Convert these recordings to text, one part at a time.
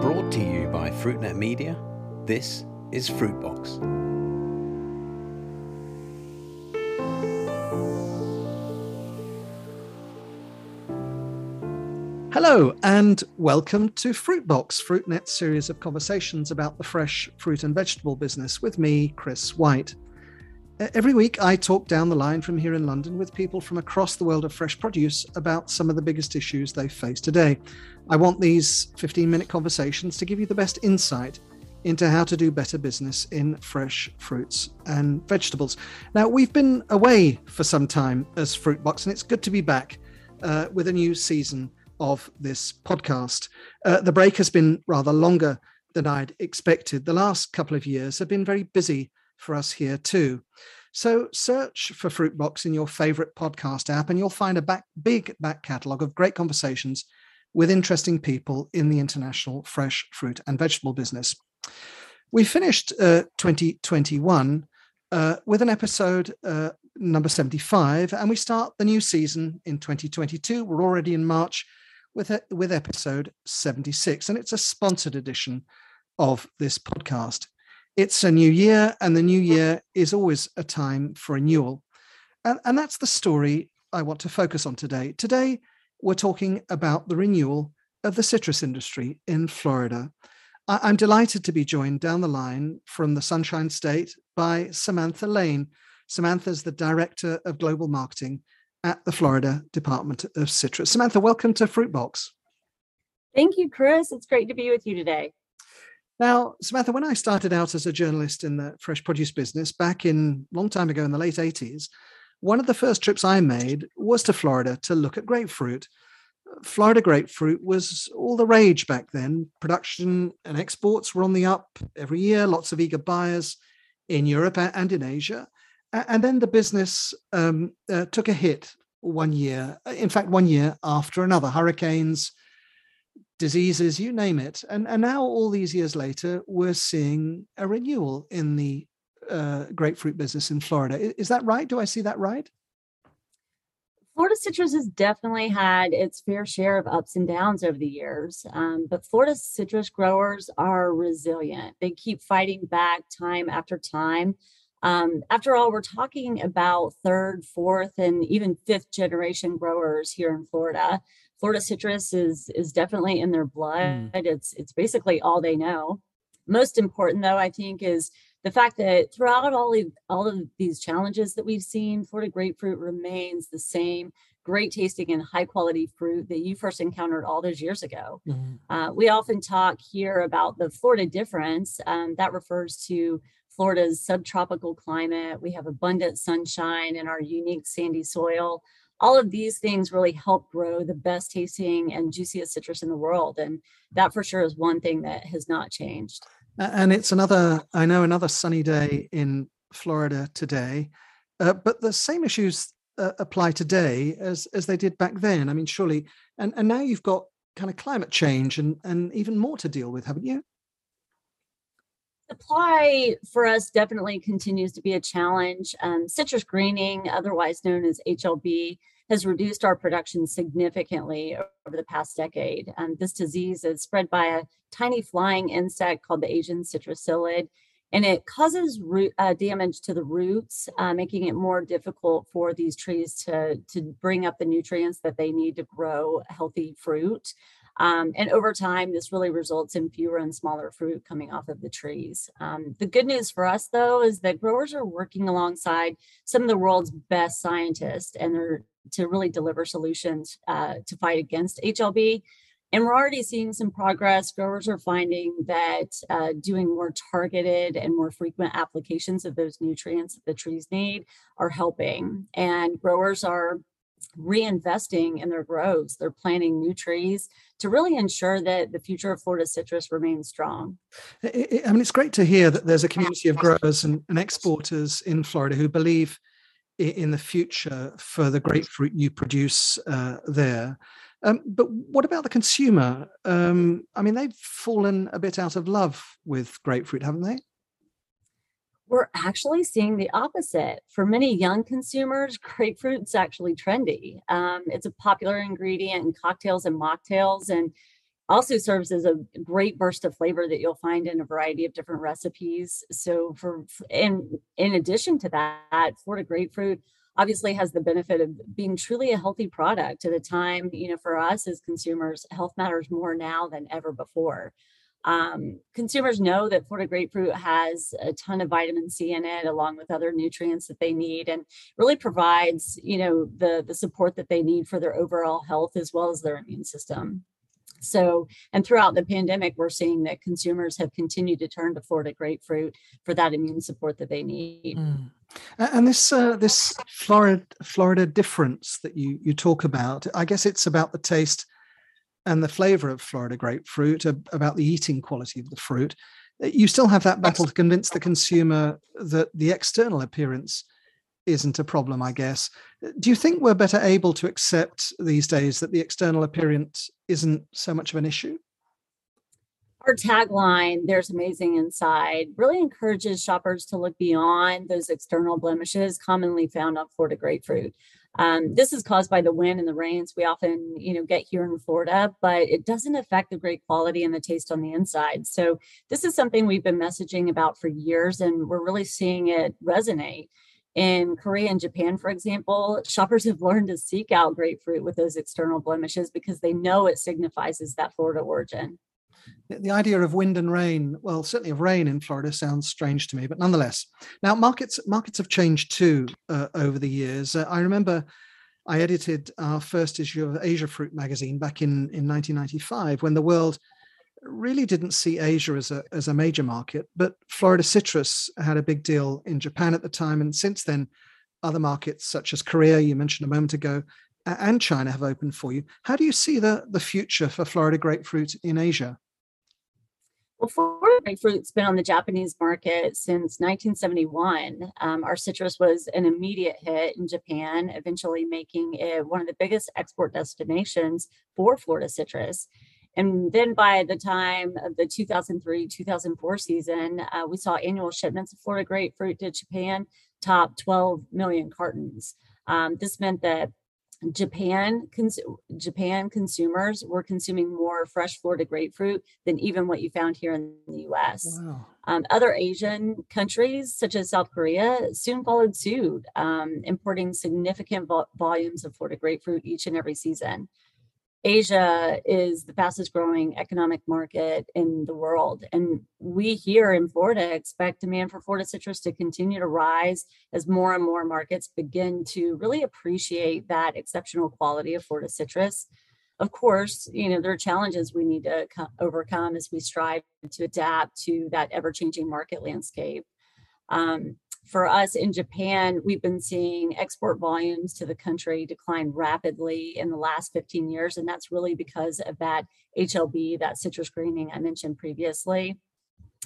Brought to you by FruitNet Media, this is Fruitbox. Hello, and welcome to Fruitbox, FruitNet's series of conversations about the fresh fruit and vegetable business with me, Chris White. Every week, I talk down the line from here in London with people from across the world of fresh produce about some of the biggest issues they face today. I want these 15 minute conversations to give you the best insight into how to do better business in fresh fruits and vegetables. Now, we've been away for some time as Fruitbox, and it's good to be back uh, with a new season of this podcast. Uh, the break has been rather longer than I'd expected. The last couple of years have been very busy for us here too. So search for Fruitbox in your favorite podcast app, and you'll find a back, big back catalogue of great conversations with interesting people in the international fresh fruit and vegetable business. We finished uh, 2021 uh, with an episode uh, number 75, and we start the new season in 2022. We're already in March with, a, with episode 76, and it's a sponsored edition of this podcast. It's a new year, and the new year is always a time for renewal. And, and that's the story I want to focus on today. Today, we're talking about the renewal of the citrus industry in Florida. I, am delighted to be joined down the line from the Sunshine State by Samantha Lane. Samantha is the Director of Global Marketing at the Florida Department of Citrus. Samantha, welcome to Fruitbox. Thank you, Chris. It's great to be with you today. Now, Samantha, when I started out as a journalist in the fresh produce business back in a long time ago in the late 80s, one of the first trips I made was to Florida to look at grapefruit. Florida grapefruit was all the rage back then. Production and exports were on the up every year, lots of eager buyers in Europe and in Asia. And then the business um, uh, took a hit one year, in fact, one year after another hurricanes, diseases, you name it. And, and now, all these years later, we're seeing a renewal in the uh, grapefruit business in Florida. Is that right? Do I see that right? Florida citrus has definitely had its fair share of ups and downs over the years, um, but Florida citrus growers are resilient. They keep fighting back time after time. Um, after all, we're talking about third, fourth, and even fifth generation growers here in Florida. Florida citrus is is definitely in their blood. Mm. It's it's basically all they know. Most important, though, I think, is the fact that throughout all of, all of these challenges that we've seen, Florida grapefruit remains the same great tasting and high quality fruit that you first encountered all those years ago. Mm-hmm. Uh, we often talk here about the Florida difference. Um, that refers to Florida's subtropical climate. We have abundant sunshine and our unique sandy soil all of these things really help grow the best tasting and juiciest citrus in the world. And that for sure is one thing that has not changed. And it's another, I know, another sunny day in Florida today. Uh, but the same issues uh, apply today as as they did back then. I mean, surely, and and now you've got kind of climate change and and even more to deal with, haven't you? Supply for us definitely continues to be a challenge. Um, citrus greening, otherwise known as HLB, has reduced our production significantly over the past decade. Um, this disease is spread by a tiny flying insect called the Asian citrus psyllid, and it causes root, uh, damage to the roots, uh, making it more difficult for these trees to, to bring up the nutrients that they need to grow healthy fruit. Um, and over time, this really results in fewer and smaller fruit coming off of the trees. Um, the good news for us, though, is that growers are working alongside some of the world's best scientists and they're to really deliver solutions uh, to fight against HLB. And we're already seeing some progress. Growers are finding that uh, doing more targeted and more frequent applications of those nutrients that the trees need are helping. And growers are reinvesting in their groves. They're planting new trees to really ensure that the future of Florida citrus remains strong. I mean, it's great to hear that there's a community of growers and, and exporters in Florida who believe in the future for the grapefruit you produce uh, there. Um, but what about the consumer? Um, I mean, they've fallen a bit out of love with grapefruit, haven't they? We're actually seeing the opposite. For many young consumers, grapefruit's actually trendy. Um, it's a popular ingredient in cocktails and mocktails, and also serves as a great burst of flavor that you'll find in a variety of different recipes. So for and in addition to that, Florida grapefruit obviously has the benefit of being truly a healthy product at a time, you know, for us as consumers, health matters more now than ever before. Um, consumers know that Florida grapefruit has a ton of vitamin C in it, along with other nutrients that they need, and really provides, you know, the the support that they need for their overall health as well as their immune system. So, and throughout the pandemic, we're seeing that consumers have continued to turn to Florida grapefruit for that immune support that they need. Mm. And this uh, this Florida Florida difference that you you talk about, I guess it's about the taste and the flavor of Florida grapefruit, about the eating quality of the fruit. Eh, you still have that battle to convince the consumer that the external appearance isn't a problem, I guess. Eh, do you think we're better able to accept these days that the external appearance isn't so much of an issue? Our tagline, There's Amazing Inside, really encourages shoppers to look beyond those external blemishes commonly found on Florida grapefruit. Um, this is caused by the wind and the rains we often, you know, get here in Florida, but it doesn't affect the great quality and the taste on the inside. So this is something we've been messaging about for years, and we're really seeing it resonate. In Korea and Japan, for example, shoppers have learned to seek out grapefruit with those external blemishes because they know it signifies that Florida origin. The idea of wind and rain, well, certainly of rain in Florida sounds strange to me, but nonetheless. Now, markets markets have changed too uh, over the years. Uh, I remember I edited our first issue of Asia Fruit magazine back in, in 1995 when the world really didn't see Asia as a as a major market, but Florida citrus had a big deal in Japan at the time, and since then, other markets such as Korea, you mentioned a moment ago, and China have opened for you. How do you see the the future for Florida grapefruit in Asia? Well, Florida grapefruit's been on the Japanese market since 1971. Um, our citrus was an immediate hit in Japan, eventually making it one of the biggest export destinations for Florida citrus. And then by the time of the 2003 2004 season, uh, we saw annual shipments of Florida grapefruit to Japan top 12 million cartons. Um, this meant that Japan cons- Japan consumers were consuming more fresh Florida grapefruit than even what you found here in the U.S. Wow. Um, other Asian countries, such as South Korea, soon followed suit, um, importing significant vo- volumes of Florida grapefruit each and every season. Asia is the fastest growing economic market in the world. And we here in Florida expect demand for Florida citrus to continue to rise as more and more markets begin to really appreciate that exceptional quality of Florida citrus. Of course, you know, there are challenges we need to co- overcome as we strive to adapt to that ever changing market landscape. Um, for us in Japan, we've been seeing export volumes to the country decline rapidly in the last 15 years. And that's really because of that HLB, that citrus greening I mentioned previously.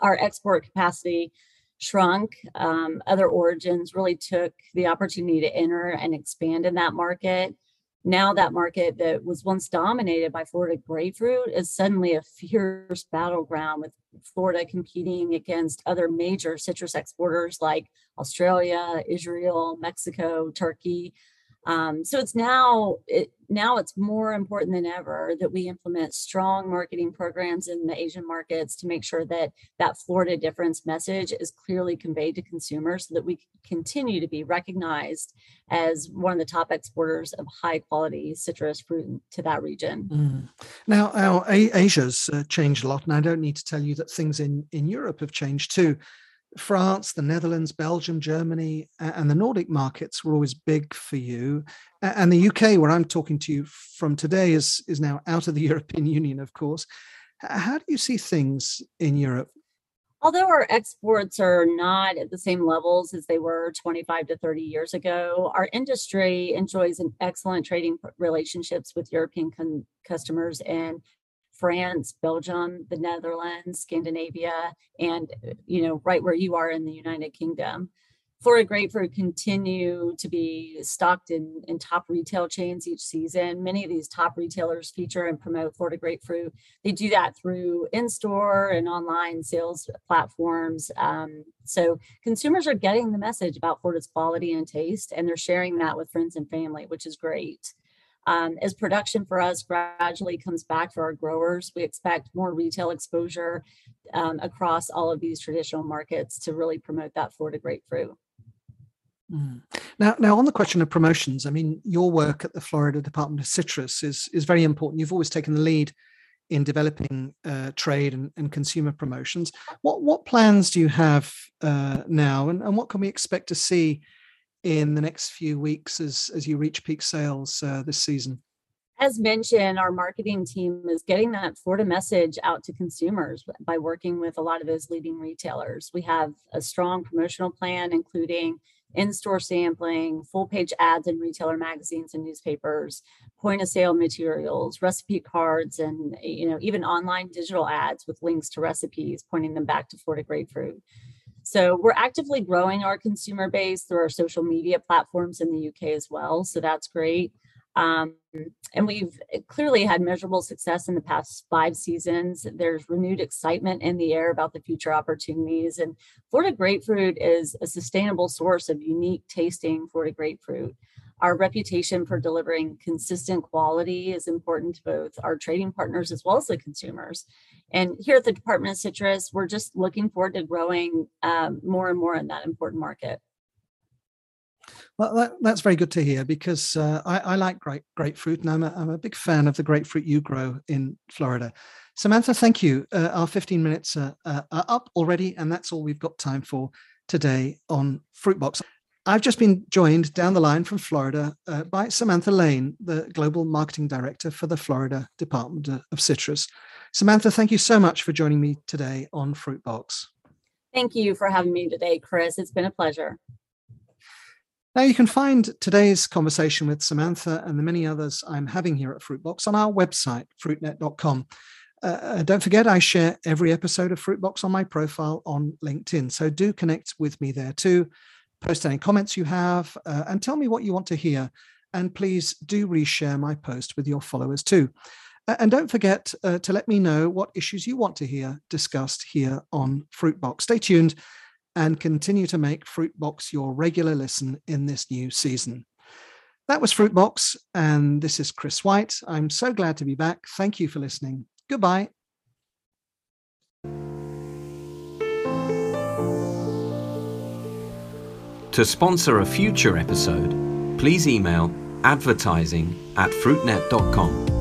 Our export capacity shrunk. Um, other origins really took the opportunity to enter and expand in that market now that market that was once dominated by Florida grapefruit is suddenly a fierce battleground with Florida competing against other major citrus exporters like Australia, Israel, Mexico, Turkey. Um, so it's now it now it's more important than ever that we implement strong marketing programs in the Asian markets to make sure that that Florida difference message is clearly conveyed to consumers so that we continue to be recognized as one of the top exporters of high quality citrus fruit to that region. Mm. Now, our Asia's uh, changed a lot, and I don't need to tell you that things in in Europe have changed too. France, the Netherlands, Belgium, Germany, and the Nordic markets were always big for you. And the UK, where I'm talking to you from today, is, is now out of the European Union, of course. How do you see things in Europe? Although our exports are not at the same levels as they were 25 to 30 years ago, our industry enjoys an excellent trading relationships with European con- customers and France, Belgium, the Netherlands, Scandinavia, and you know, right where you are in the United Kingdom. Florida grapefruit continue to be stocked in, in top retail chains each season. Many of these top retailers feature and promote Florida grapefruit. They do that through in-store and online sales platforms. Um, so consumers are getting the message about Florida's quality and taste, and they're sharing that with friends and family, which is great. Um, as production for us gradually comes back for our growers, we expect more retail exposure um, across all of these traditional markets to really promote that Florida grapefruit. Mm. Now, now on the question of promotions, I mean, your work at the Florida Department of Citrus is is very important. You've always taken the lead in developing uh, trade and, and, consumer promotions. What what plans do you have uh, now, and, and what can we expect to see in the next few weeks as as you reach peak sales uh, this season? As mentioned, our marketing team is getting that Florida message out to consumers by working with a lot of those leading retailers. We have a strong promotional plan, including in-store sampling, full-page ads in retailer magazines and newspapers, point of sale materials, recipe cards, and you know even online digital ads with links to recipes pointing them back to Florida grapefruit. So we're actively growing our consumer base through our social media platforms in the UK as well. So that's great. Um, and we've clearly had measurable success in the past five seasons. There's renewed excitement in the air about the future opportunities. And Florida grapefruit is a sustainable source of unique tasting Florida grapefruit. Our reputation for delivering consistent quality is important to both our trading partners as well as the consumers. And here at the Department of Citrus, we're just looking forward to growing um, more and more in that important market. Well, that, that's very good to hear because uh, I, I, like great grapefruit and I'm a, I'm a big fan of the grapefruit you grow in Florida. Samantha, thank you. Uh, our 15 minutes are, uh, are up already, and that's all we've got time for today on Fruitbox. I've just been joined down the line from Florida uh, by Samantha Lane, the Global Marketing Director for the Florida Department of Citrus. Samantha, thank you so much for joining me today on Fruitbox. Thank you for having me today, Chris. It's been a pleasure. Now, you can find today's conversation with Samantha and the many others I'm having here at Fruitbox on our website, fruitnet.com. Uh, uh, don't forget, I share every episode of Fruitbox on my profile on LinkedIn. So do connect with me there too. Post any comments you have uh, and tell me what you want to hear. And please do reshare my post with your followers too. And don't forget uh, to let me know what issues you want to hear discussed here on Fruitbox. Stay tuned and continue to make Fruitbox your regular listen in this new season. That was Fruitbox, and this is Chris White. I'm so glad to be back. Thank you for listening. Goodbye. To sponsor a future episode, please email advertising at fruitnet.com